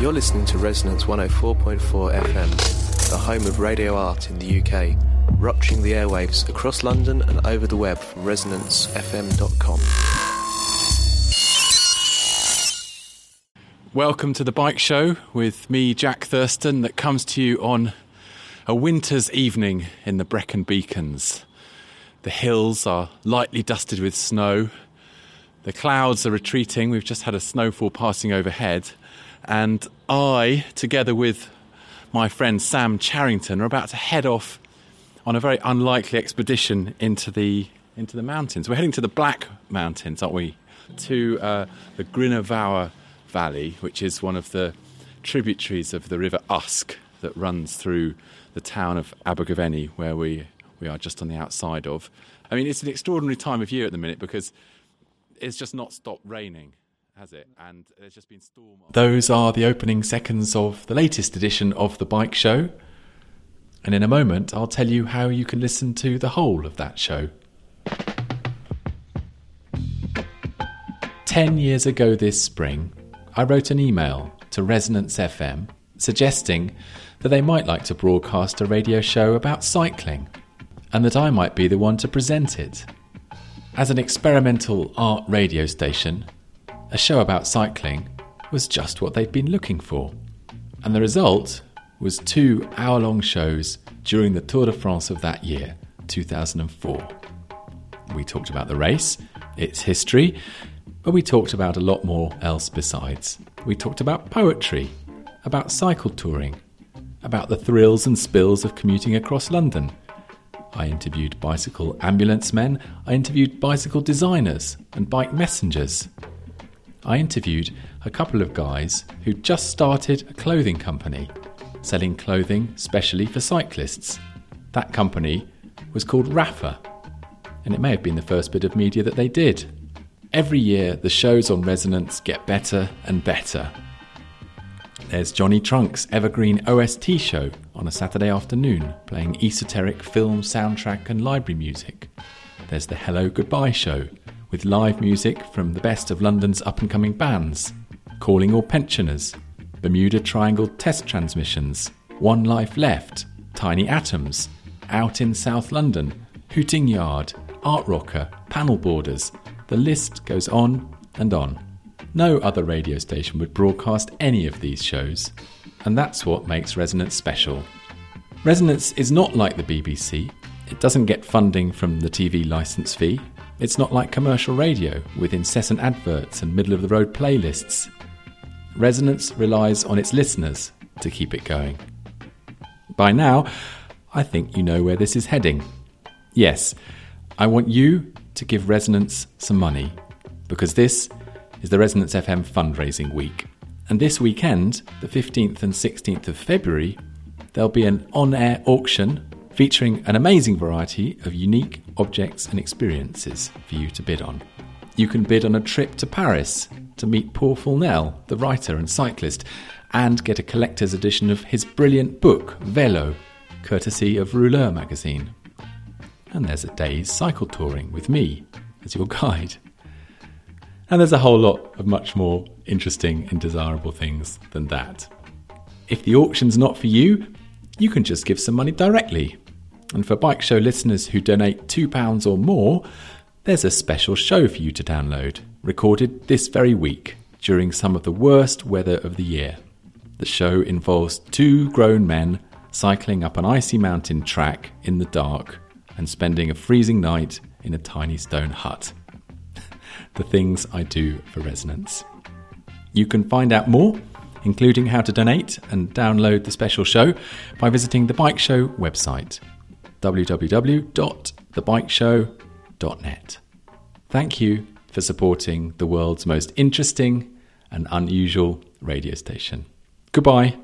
You're listening to Resonance 104.4 FM, the home of radio art in the UK, rupturing the airwaves across London and over the web from resonancefm.com. Welcome to the bike show with me, Jack Thurston, that comes to you on a winter's evening in the Brecon Beacons. The hills are lightly dusted with snow. The clouds are retreating. We've just had a snowfall passing overhead. And I, together with my friend Sam Charrington, are about to head off on a very unlikely expedition into the into the mountains. We're heading to the Black Mountains, aren't we? To uh, the Grwyne Fawr Valley, which is one of the tributaries of the River Usk that runs through the town of Abergavenny, where we we are just on the outside of. I mean, it's an extraordinary time of year at the minute because it's just not stopped raining, has it? And there's just been storm. Those are the opening seconds of the latest edition of the Bike Show. And in a moment, I'll tell you how you can listen to the whole of that show. Ten years ago this spring, I wrote an email to Resonance FM suggesting that they might like to broadcast a radio show about cycling and that I might be the one to present it. As an experimental art radio station, a show about cycling was just what they'd been looking for. And the result was two hour long shows during the Tour de France of that year, 2004. We talked about the race, its history, but we talked about a lot more else besides. We talked about poetry, about cycle touring, about the thrills and spills of commuting across London, I interviewed bicycle ambulance men, I interviewed bicycle designers and bike messengers. I interviewed a couple of guys who just started a clothing company, selling clothing specially for cyclists. That company was called Rapha, and it may have been the first bit of media that they did. Every year, the shows on Resonance get better and better. There's Johnny Trunk's evergreen OST show on a Saturday afternoon, playing esoteric film soundtrack and library music. There's the Hello Goodbye show, with live music from the best of London's up and coming bands, Calling All Pensioners, Bermuda Triangle Test Transmissions, One Life Left, Tiny Atoms, Out in South London, Hooting Yard, Art Rocker, Panel Borders. The list goes on and on. No other radio station would broadcast any of these shows, and that's what makes Resonance special. Resonance is not like the BBC, it doesn't get funding from the TV licence fee. It's not like commercial radio with incessant adverts and middle of the road playlists. Resonance relies on its listeners to keep it going. By now, I think you know where this is heading. Yes, I want you to give Resonance some money because this is the Resonance FM fundraising week. And this weekend, the 15th and 16th of February, there'll be an on air auction featuring an amazing variety of unique objects and experiences for you to bid on. You can bid on a trip to Paris to meet Paul Fournel, the writer and cyclist, and get a collector's edition of his brilliant book, Velo, courtesy of Rouleur magazine. And there's a day's cycle touring with me as your guide. And there's a whole lot of much more interesting and desirable things than that. If the auction's not for you, you can just give some money directly. And for Bike Show listeners who donate £2 or more, there's a special show for you to download, recorded this very week during some of the worst weather of the year. The show involves two grown men cycling up an icy mountain track in the dark and spending a freezing night in a tiny stone hut the things I do for Resonance. You can find out more, including how to donate and download the special show, by visiting the Bike Show website www.thebikeshow.net. Thank you for supporting the world's most interesting and unusual radio station. Goodbye.